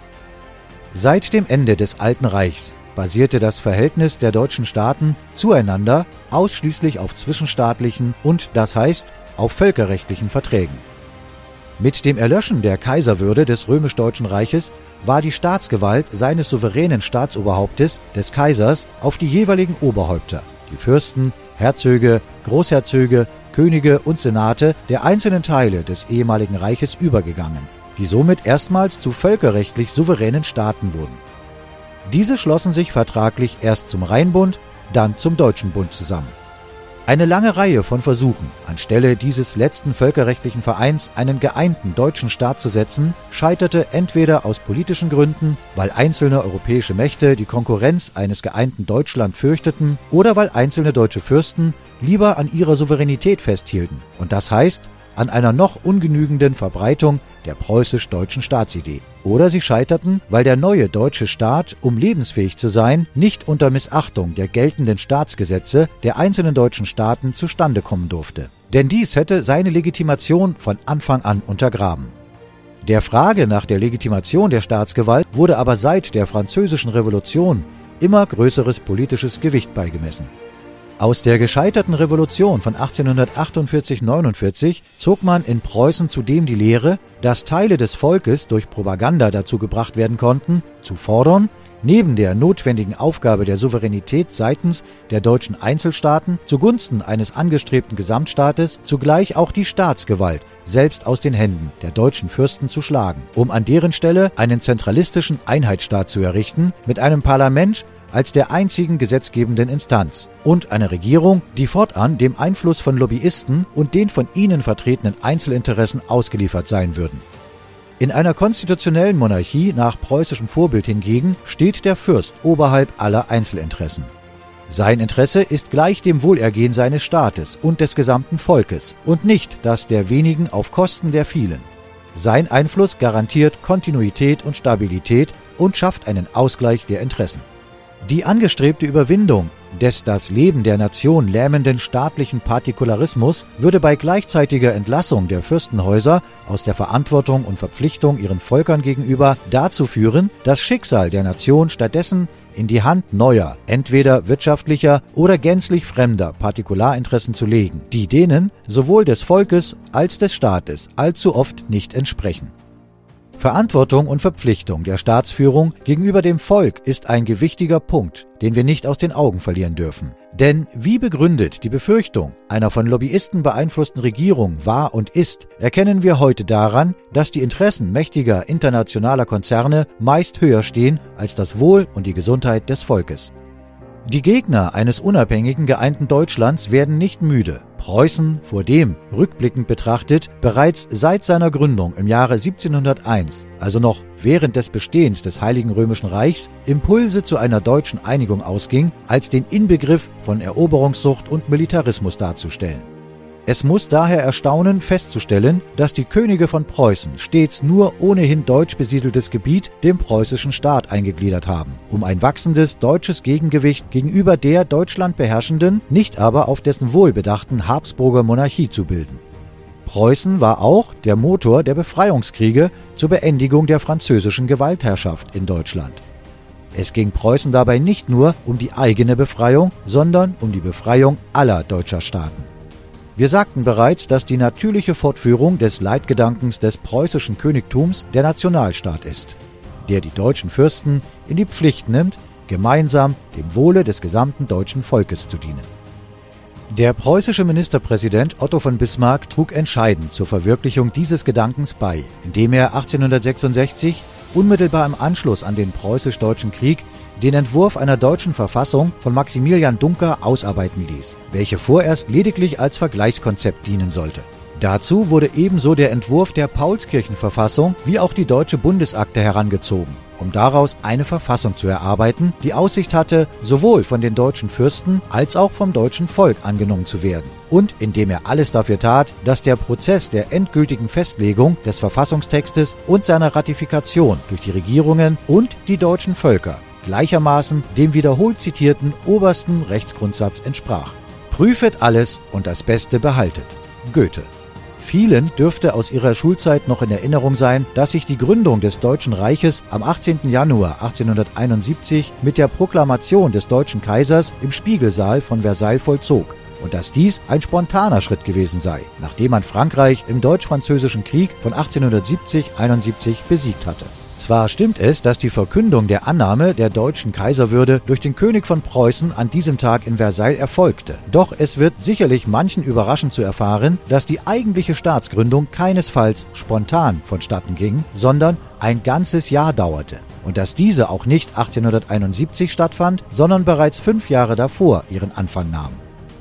Seit dem Ende des Alten Reichs basierte das Verhältnis der deutschen Staaten zueinander ausschließlich auf zwischenstaatlichen und das heißt auf völkerrechtlichen Verträgen. Mit dem Erlöschen der Kaiserwürde des römisch-deutschen Reiches war die Staatsgewalt seines souveränen Staatsoberhauptes, des Kaisers, auf die jeweiligen Oberhäupter, die Fürsten, Herzöge, Großherzöge, Könige und Senate der einzelnen Teile des ehemaligen Reiches übergegangen, die somit erstmals zu völkerrechtlich souveränen Staaten wurden. Diese schlossen sich vertraglich erst zum Rheinbund, dann zum Deutschen Bund zusammen. Eine lange Reihe von Versuchen, anstelle dieses letzten völkerrechtlichen Vereins einen geeinten deutschen Staat zu setzen, scheiterte entweder aus politischen Gründen, weil einzelne europäische Mächte die Konkurrenz eines geeinten Deutschland fürchteten, oder weil einzelne deutsche Fürsten lieber an ihrer Souveränität festhielten. Und das heißt, an einer noch ungenügenden Verbreitung der preußisch-deutschen Staatsidee. Oder sie scheiterten, weil der neue deutsche Staat, um lebensfähig zu sein, nicht unter Missachtung der geltenden Staatsgesetze der einzelnen deutschen Staaten zustande kommen durfte. Denn dies hätte seine Legitimation von Anfang an untergraben. Der Frage nach der Legitimation der Staatsgewalt wurde aber seit der Französischen Revolution immer größeres politisches Gewicht beigemessen. Aus der gescheiterten Revolution von 1848-49 zog man in Preußen zudem die Lehre, dass Teile des Volkes durch Propaganda dazu gebracht werden konnten, zu fordern, neben der notwendigen Aufgabe der Souveränität seitens der deutschen Einzelstaaten zugunsten eines angestrebten Gesamtstaates zugleich auch die Staatsgewalt selbst aus den Händen der deutschen Fürsten zu schlagen, um an deren Stelle einen zentralistischen Einheitsstaat zu errichten mit einem Parlament als der einzigen gesetzgebenden Instanz und eine Regierung, die fortan dem Einfluss von Lobbyisten und den von ihnen vertretenen Einzelinteressen ausgeliefert sein würden. In einer konstitutionellen Monarchie nach preußischem Vorbild hingegen steht der Fürst oberhalb aller Einzelinteressen. Sein Interesse ist gleich dem Wohlergehen seines Staates und des gesamten Volkes und nicht das der wenigen auf Kosten der vielen. Sein Einfluss garantiert Kontinuität und Stabilität und schafft einen Ausgleich der Interessen. Die angestrebte Überwindung des das Leben der Nation lähmenden staatlichen Partikularismus würde bei gleichzeitiger Entlassung der Fürstenhäuser aus der Verantwortung und Verpflichtung ihren Volkern gegenüber dazu führen, das Schicksal der Nation stattdessen in die Hand neuer, entweder wirtschaftlicher oder gänzlich fremder Partikularinteressen zu legen, die denen sowohl des Volkes als des Staates allzu oft nicht entsprechen. Verantwortung und Verpflichtung der Staatsführung gegenüber dem Volk ist ein gewichtiger Punkt, den wir nicht aus den Augen verlieren dürfen. Denn wie begründet die Befürchtung einer von Lobbyisten beeinflussten Regierung war und ist, erkennen wir heute daran, dass die Interessen mächtiger internationaler Konzerne meist höher stehen als das Wohl und die Gesundheit des Volkes. Die Gegner eines unabhängigen geeinten Deutschlands werden nicht müde, Preußen vor dem, rückblickend betrachtet, bereits seit seiner Gründung im Jahre 1701, also noch während des Bestehens des Heiligen Römischen Reichs, Impulse zu einer deutschen Einigung ausging, als den Inbegriff von Eroberungssucht und Militarismus darzustellen. Es muss daher erstaunen, festzustellen, dass die Könige von Preußen stets nur ohnehin deutsch besiedeltes Gebiet dem preußischen Staat eingegliedert haben, um ein wachsendes deutsches Gegengewicht gegenüber der Deutschland beherrschenden, nicht aber auf dessen Wohl bedachten Habsburger Monarchie zu bilden. Preußen war auch der Motor der Befreiungskriege zur Beendigung der französischen Gewaltherrschaft in Deutschland. Es ging Preußen dabei nicht nur um die eigene Befreiung, sondern um die Befreiung aller deutscher Staaten. Wir sagten bereits, dass die natürliche Fortführung des Leitgedankens des preußischen Königtums der Nationalstaat ist, der die deutschen Fürsten in die Pflicht nimmt, gemeinsam dem Wohle des gesamten deutschen Volkes zu dienen. Der preußische Ministerpräsident Otto von Bismarck trug entscheidend zur Verwirklichung dieses Gedankens bei, indem er 1866 unmittelbar im Anschluss an den preußisch-deutschen Krieg den Entwurf einer deutschen Verfassung von Maximilian Dunker ausarbeiten ließ, welche vorerst lediglich als Vergleichskonzept dienen sollte. Dazu wurde ebenso der Entwurf der Paulskirchenverfassung wie auch die deutsche Bundesakte herangezogen, um daraus eine Verfassung zu erarbeiten, die Aussicht hatte, sowohl von den deutschen Fürsten als auch vom deutschen Volk angenommen zu werden. Und indem er alles dafür tat, dass der Prozess der endgültigen Festlegung des Verfassungstextes und seiner Ratifikation durch die Regierungen und die deutschen Völker gleichermaßen dem wiederholt zitierten obersten Rechtsgrundsatz entsprach. Prüfet alles und das Beste behaltet. Goethe. Vielen dürfte aus ihrer Schulzeit noch in Erinnerung sein, dass sich die Gründung des Deutschen Reiches am 18. Januar 1871 mit der Proklamation des deutschen Kaisers im Spiegelsaal von Versailles vollzog und dass dies ein spontaner Schritt gewesen sei, nachdem man Frankreich im Deutsch-Französischen Krieg von 1870-71 besiegt hatte. Zwar stimmt es, dass die Verkündung der Annahme der deutschen Kaiserwürde durch den König von Preußen an diesem Tag in Versailles erfolgte. Doch es wird sicherlich manchen überraschen zu erfahren, dass die eigentliche Staatsgründung keinesfalls spontan vonstatten ging, sondern ein ganzes Jahr dauerte und dass diese auch nicht 1871 stattfand, sondern bereits fünf Jahre davor ihren Anfang nahm.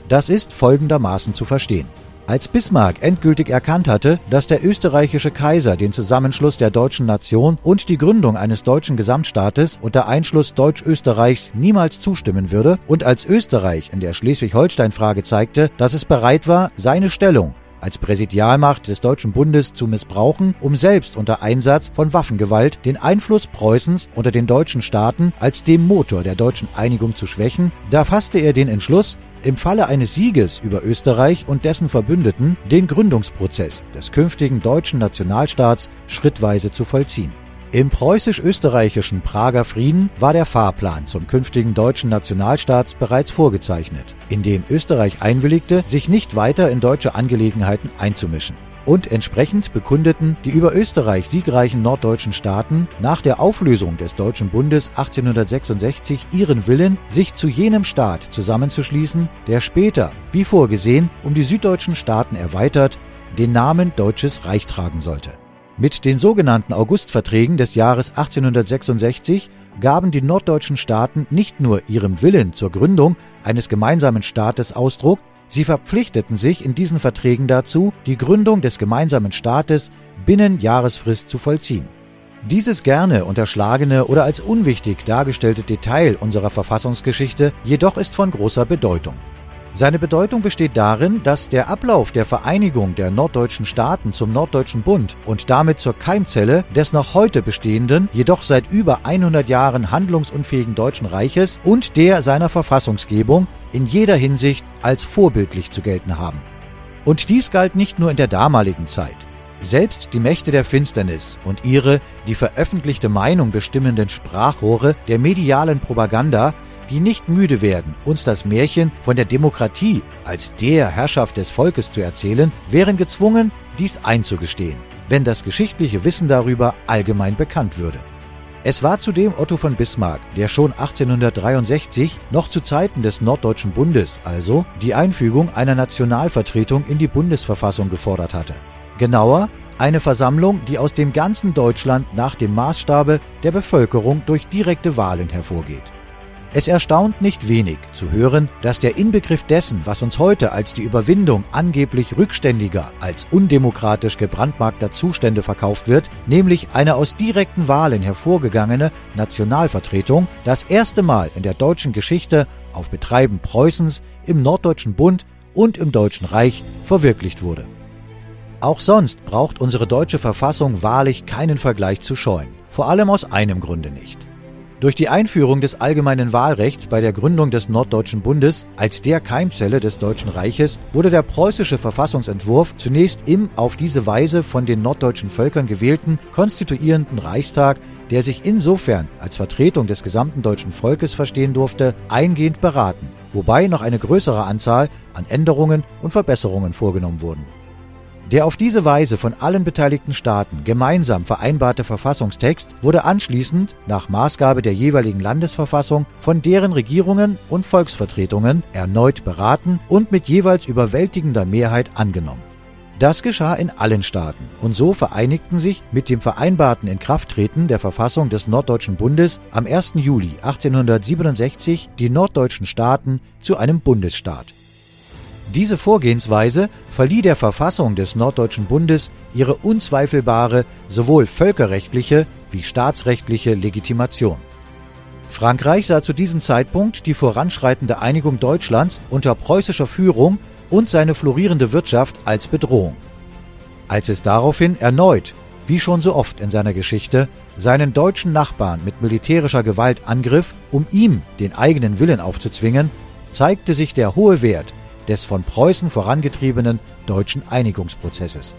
Das ist folgendermaßen zu verstehen. Als Bismarck endgültig erkannt hatte, dass der österreichische Kaiser den Zusammenschluss der deutschen Nation und die Gründung eines deutschen Gesamtstaates unter Einschluss Deutsch-Österreichs niemals zustimmen würde und als Österreich in der Schleswig-Holstein-Frage zeigte, dass es bereit war, seine Stellung als Präsidialmacht des Deutschen Bundes zu missbrauchen, um selbst unter Einsatz von Waffengewalt den Einfluss Preußens unter den deutschen Staaten als dem Motor der deutschen Einigung zu schwächen, da fasste er den Entschluss, im Falle eines Sieges über Österreich und dessen Verbündeten den Gründungsprozess des künftigen deutschen Nationalstaats schrittweise zu vollziehen. Im preußisch-österreichischen Prager Frieden war der Fahrplan zum künftigen deutschen Nationalstaats bereits vorgezeichnet, in dem Österreich einwilligte, sich nicht weiter in deutsche Angelegenheiten einzumischen. Und entsprechend bekundeten die über Österreich siegreichen norddeutschen Staaten nach der Auflösung des Deutschen Bundes 1866 ihren Willen, sich zu jenem Staat zusammenzuschließen, der später, wie vorgesehen, um die süddeutschen Staaten erweitert, den Namen Deutsches Reich tragen sollte. Mit den sogenannten Augustverträgen des Jahres 1866 gaben die norddeutschen Staaten nicht nur ihrem Willen zur Gründung eines gemeinsamen Staates Ausdruck, Sie verpflichteten sich in diesen Verträgen dazu, die Gründung des gemeinsamen Staates binnen Jahresfrist zu vollziehen. Dieses gerne unterschlagene oder als unwichtig dargestellte Detail unserer Verfassungsgeschichte jedoch ist von großer Bedeutung. Seine Bedeutung besteht darin, dass der Ablauf der Vereinigung der norddeutschen Staaten zum Norddeutschen Bund und damit zur Keimzelle des noch heute bestehenden, jedoch seit über 100 Jahren handlungsunfähigen Deutschen Reiches und der seiner Verfassungsgebung in jeder Hinsicht als vorbildlich zu gelten haben. Und dies galt nicht nur in der damaligen Zeit. Selbst die Mächte der Finsternis und ihre die veröffentlichte Meinung bestimmenden Sprachrohre der medialen Propaganda die nicht müde werden, uns das Märchen von der Demokratie als der Herrschaft des Volkes zu erzählen, wären gezwungen, dies einzugestehen, wenn das geschichtliche Wissen darüber allgemein bekannt würde. Es war zudem Otto von Bismarck, der schon 1863, noch zu Zeiten des Norddeutschen Bundes also, die Einfügung einer Nationalvertretung in die Bundesverfassung gefordert hatte. Genauer, eine Versammlung, die aus dem ganzen Deutschland nach dem Maßstabe der Bevölkerung durch direkte Wahlen hervorgeht. Es erstaunt nicht wenig zu hören, dass der Inbegriff dessen, was uns heute als die Überwindung angeblich rückständiger als undemokratisch gebrandmarkter Zustände verkauft wird, nämlich eine aus direkten Wahlen hervorgegangene Nationalvertretung, das erste Mal in der deutschen Geschichte auf Betreiben Preußens im Norddeutschen Bund und im Deutschen Reich verwirklicht wurde. Auch sonst braucht unsere deutsche Verfassung wahrlich keinen Vergleich zu scheuen, vor allem aus einem Grunde nicht. Durch die Einführung des allgemeinen Wahlrechts bei der Gründung des Norddeutschen Bundes als der Keimzelle des Deutschen Reiches wurde der preußische Verfassungsentwurf zunächst im auf diese Weise von den norddeutschen Völkern gewählten konstituierenden Reichstag, der sich insofern als Vertretung des gesamten deutschen Volkes verstehen durfte, eingehend beraten, wobei noch eine größere Anzahl an Änderungen und Verbesserungen vorgenommen wurden. Der auf diese Weise von allen beteiligten Staaten gemeinsam vereinbarte Verfassungstext wurde anschließend nach Maßgabe der jeweiligen Landesverfassung von deren Regierungen und Volksvertretungen erneut beraten und mit jeweils überwältigender Mehrheit angenommen. Das geschah in allen Staaten und so vereinigten sich mit dem vereinbarten Inkrafttreten der Verfassung des Norddeutschen Bundes am 1. Juli 1867 die norddeutschen Staaten zu einem Bundesstaat. Diese Vorgehensweise verlieh der Verfassung des Norddeutschen Bundes ihre unzweifelbare sowohl völkerrechtliche wie staatsrechtliche Legitimation. Frankreich sah zu diesem Zeitpunkt die voranschreitende Einigung Deutschlands unter preußischer Führung und seine florierende Wirtschaft als Bedrohung. Als es daraufhin erneut, wie schon so oft in seiner Geschichte, seinen deutschen Nachbarn mit militärischer Gewalt angriff, um ihm den eigenen Willen aufzuzwingen, zeigte sich der hohe Wert des von Preußen vorangetriebenen deutschen Einigungsprozesses.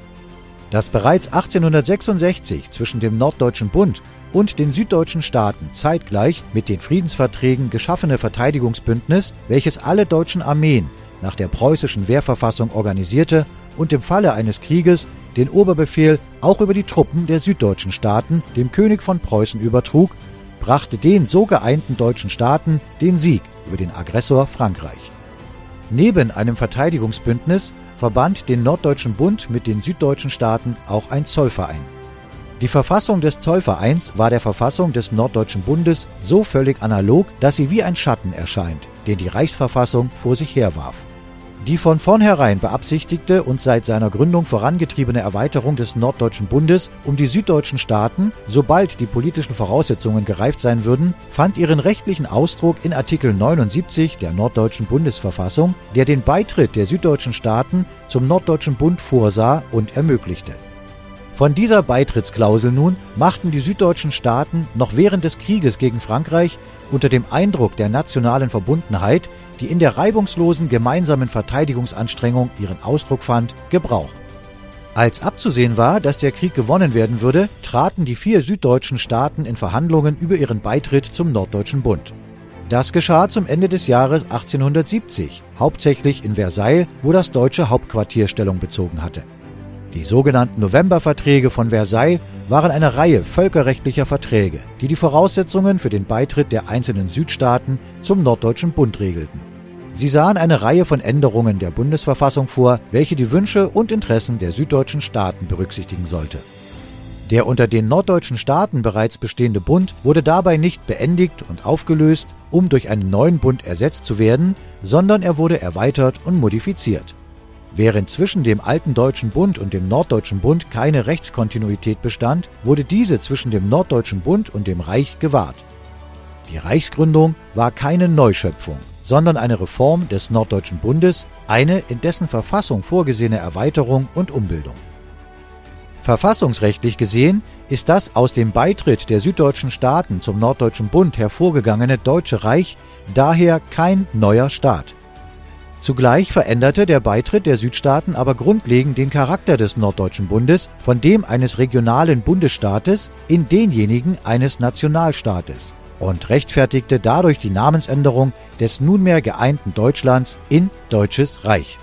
Das bereits 1866 zwischen dem Norddeutschen Bund und den süddeutschen Staaten zeitgleich mit den Friedensverträgen geschaffene Verteidigungsbündnis, welches alle deutschen Armeen nach der preußischen Wehrverfassung organisierte und im Falle eines Krieges den Oberbefehl auch über die Truppen der süddeutschen Staaten dem König von Preußen übertrug, brachte den so geeinten deutschen Staaten den Sieg über den Aggressor Frankreich. Neben einem Verteidigungsbündnis verband den Norddeutschen Bund mit den süddeutschen Staaten auch ein Zollverein. Die Verfassung des Zollvereins war der Verfassung des Norddeutschen Bundes so völlig analog, dass sie wie ein Schatten erscheint, den die Reichsverfassung vor sich herwarf. Die von vornherein beabsichtigte und seit seiner Gründung vorangetriebene Erweiterung des Norddeutschen Bundes um die süddeutschen Staaten, sobald die politischen Voraussetzungen gereift sein würden, fand ihren rechtlichen Ausdruck in Artikel 79 der Norddeutschen Bundesverfassung, der den Beitritt der süddeutschen Staaten zum Norddeutschen Bund vorsah und ermöglichte. Von dieser Beitrittsklausel nun machten die süddeutschen Staaten noch während des Krieges gegen Frankreich unter dem Eindruck der nationalen Verbundenheit, die in der reibungslosen gemeinsamen Verteidigungsanstrengung ihren Ausdruck fand, Gebrauch. Als abzusehen war, dass der Krieg gewonnen werden würde, traten die vier süddeutschen Staaten in Verhandlungen über ihren Beitritt zum Norddeutschen Bund. Das geschah zum Ende des Jahres 1870, hauptsächlich in Versailles, wo das deutsche Hauptquartier Stellung bezogen hatte. Die sogenannten Novemberverträge von Versailles waren eine Reihe völkerrechtlicher Verträge, die die Voraussetzungen für den Beitritt der einzelnen Südstaaten zum Norddeutschen Bund regelten. Sie sahen eine Reihe von Änderungen der Bundesverfassung vor, welche die Wünsche und Interessen der süddeutschen Staaten berücksichtigen sollte. Der unter den norddeutschen Staaten bereits bestehende Bund wurde dabei nicht beendigt und aufgelöst, um durch einen neuen Bund ersetzt zu werden, sondern er wurde erweitert und modifiziert. Während zwischen dem alten Deutschen Bund und dem Norddeutschen Bund keine Rechtskontinuität bestand, wurde diese zwischen dem Norddeutschen Bund und dem Reich gewahrt. Die Reichsgründung war keine Neuschöpfung, sondern eine Reform des Norddeutschen Bundes, eine in dessen Verfassung vorgesehene Erweiterung und Umbildung. Verfassungsrechtlich gesehen ist das aus dem Beitritt der süddeutschen Staaten zum Norddeutschen Bund hervorgegangene Deutsche Reich daher kein neuer Staat. Zugleich veränderte der Beitritt der Südstaaten aber grundlegend den Charakter des Norddeutschen Bundes von dem eines regionalen Bundesstaates in denjenigen eines Nationalstaates und rechtfertigte dadurch die Namensänderung des nunmehr geeinten Deutschlands in Deutsches Reich.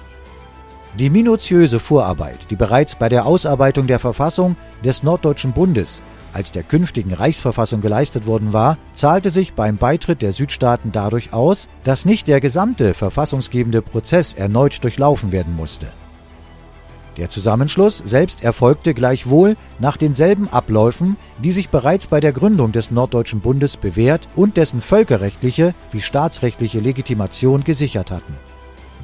Die minutiöse Vorarbeit, die bereits bei der Ausarbeitung der Verfassung des Norddeutschen Bundes als der künftigen Reichsverfassung geleistet worden war, zahlte sich beim Beitritt der Südstaaten dadurch aus, dass nicht der gesamte verfassungsgebende Prozess erneut durchlaufen werden musste. Der Zusammenschluss selbst erfolgte gleichwohl nach denselben Abläufen, die sich bereits bei der Gründung des Norddeutschen Bundes bewährt und dessen völkerrechtliche wie staatsrechtliche Legitimation gesichert hatten.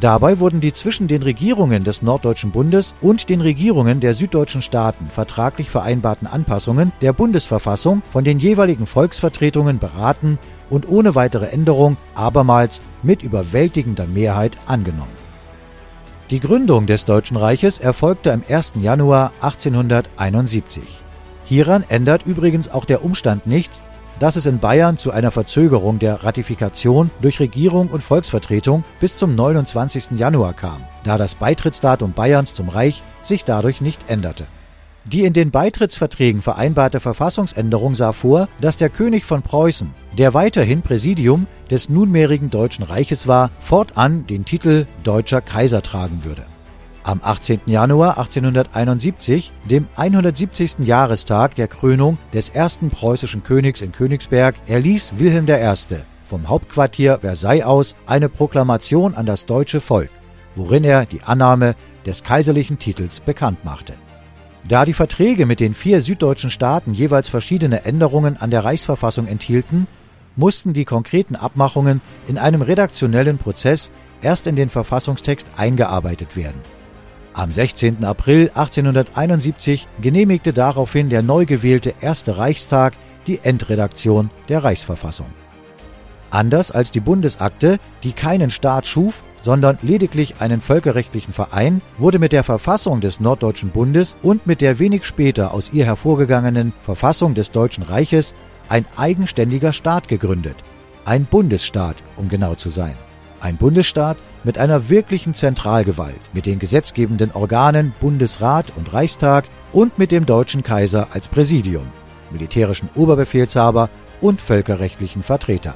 Dabei wurden die zwischen den Regierungen des Norddeutschen Bundes und den Regierungen der süddeutschen Staaten vertraglich vereinbarten Anpassungen der Bundesverfassung von den jeweiligen Volksvertretungen beraten und ohne weitere Änderung abermals mit überwältigender Mehrheit angenommen. Die Gründung des Deutschen Reiches erfolgte am 1. Januar 1871. Hieran ändert übrigens auch der Umstand nichts, dass es in Bayern zu einer Verzögerung der Ratifikation durch Regierung und Volksvertretung bis zum 29. Januar kam, da das Beitrittsdatum Bayerns zum Reich sich dadurch nicht änderte. Die in den Beitrittsverträgen vereinbarte Verfassungsänderung sah vor, dass der König von Preußen, der weiterhin Präsidium des nunmehrigen Deutschen Reiches war, fortan den Titel Deutscher Kaiser tragen würde. Am 18. Januar 1871, dem 170. Jahrestag der Krönung des ersten preußischen Königs in Königsberg, erließ Wilhelm I. vom Hauptquartier Versailles aus eine Proklamation an das deutsche Volk, worin er die Annahme des kaiserlichen Titels bekannt machte. Da die Verträge mit den vier süddeutschen Staaten jeweils verschiedene Änderungen an der Reichsverfassung enthielten, mussten die konkreten Abmachungen in einem redaktionellen Prozess erst in den Verfassungstext eingearbeitet werden. Am 16. April 1871 genehmigte daraufhin der neu gewählte Erste Reichstag die Endredaktion der Reichsverfassung. Anders als die Bundesakte, die keinen Staat schuf, sondern lediglich einen völkerrechtlichen Verein, wurde mit der Verfassung des Norddeutschen Bundes und mit der wenig später aus ihr hervorgegangenen Verfassung des Deutschen Reiches ein eigenständiger Staat gegründet, ein Bundesstaat, um genau zu sein. Ein Bundesstaat mit einer wirklichen Zentralgewalt, mit den gesetzgebenden Organen Bundesrat und Reichstag und mit dem deutschen Kaiser als Präsidium, militärischen Oberbefehlshaber und völkerrechtlichen Vertreter.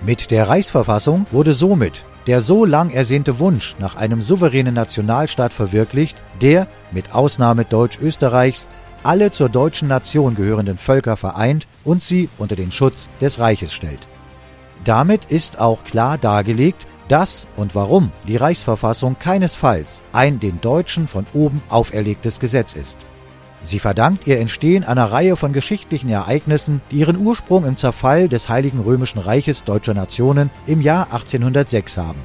Mit der Reichsverfassung wurde somit der so lang ersehnte Wunsch nach einem souveränen Nationalstaat verwirklicht, der, mit Ausnahme Deutsch-Österreichs, alle zur deutschen Nation gehörenden Völker vereint und sie unter den Schutz des Reiches stellt. Damit ist auch klar dargelegt, dass und warum die Reichsverfassung keinesfalls ein den Deutschen von oben auferlegtes Gesetz ist. Sie verdankt ihr Entstehen einer Reihe von geschichtlichen Ereignissen, die ihren Ursprung im Zerfall des Heiligen Römischen Reiches deutscher Nationen im Jahr 1806 haben.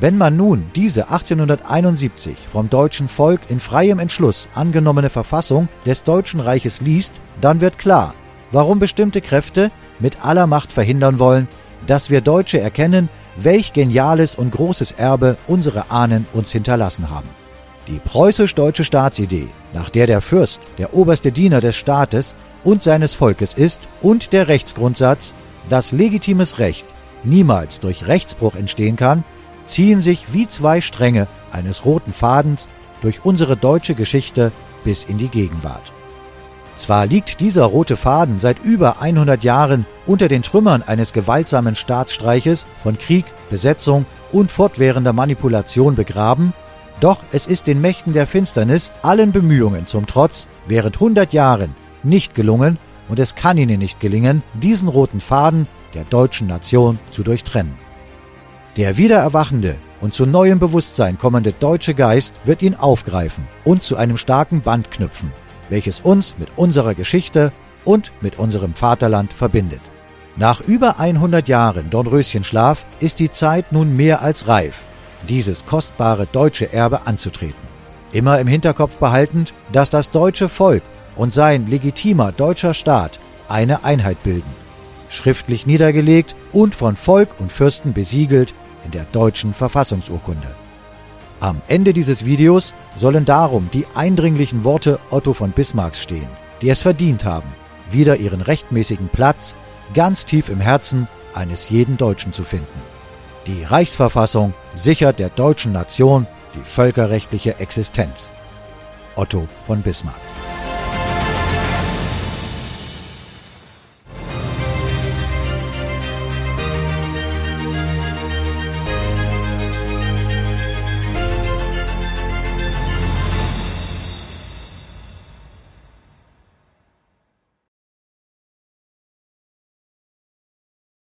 Wenn man nun diese 1871 vom deutschen Volk in freiem Entschluss angenommene Verfassung des Deutschen Reiches liest, dann wird klar, warum bestimmte Kräfte mit aller Macht verhindern wollen, dass wir Deutsche erkennen, welch geniales und großes Erbe unsere Ahnen uns hinterlassen haben. Die preußisch-deutsche Staatsidee, nach der der Fürst der oberste Diener des Staates und seines Volkes ist, und der Rechtsgrundsatz, dass legitimes Recht niemals durch Rechtsbruch entstehen kann, ziehen sich wie zwei Stränge eines roten Fadens durch unsere deutsche Geschichte bis in die Gegenwart. Zwar liegt dieser rote Faden seit über 100 Jahren unter den Trümmern eines gewaltsamen Staatsstreiches von Krieg, Besetzung und fortwährender Manipulation begraben, doch es ist den Mächten der Finsternis allen Bemühungen zum Trotz während 100 Jahren nicht gelungen und es kann ihnen nicht gelingen, diesen roten Faden der deutschen Nation zu durchtrennen. Der wiedererwachende und zu neuem Bewusstsein kommende deutsche Geist wird ihn aufgreifen und zu einem starken Band knüpfen, welches uns mit unserer Geschichte und mit unserem Vaterland verbindet. Nach über 100 Jahren Dornröschenschlaf ist die Zeit nun mehr als reif, dieses kostbare deutsche Erbe anzutreten. Immer im Hinterkopf behaltend, dass das deutsche Volk und sein legitimer deutscher Staat eine Einheit bilden schriftlich niedergelegt und von Volk und Fürsten besiegelt in der deutschen Verfassungsurkunde. Am Ende dieses Videos sollen darum die eindringlichen Worte Otto von Bismarcks stehen, die es verdient haben, wieder ihren rechtmäßigen Platz ganz tief im Herzen eines jeden Deutschen zu finden. Die Reichsverfassung sichert der deutschen Nation die völkerrechtliche Existenz. Otto von Bismarck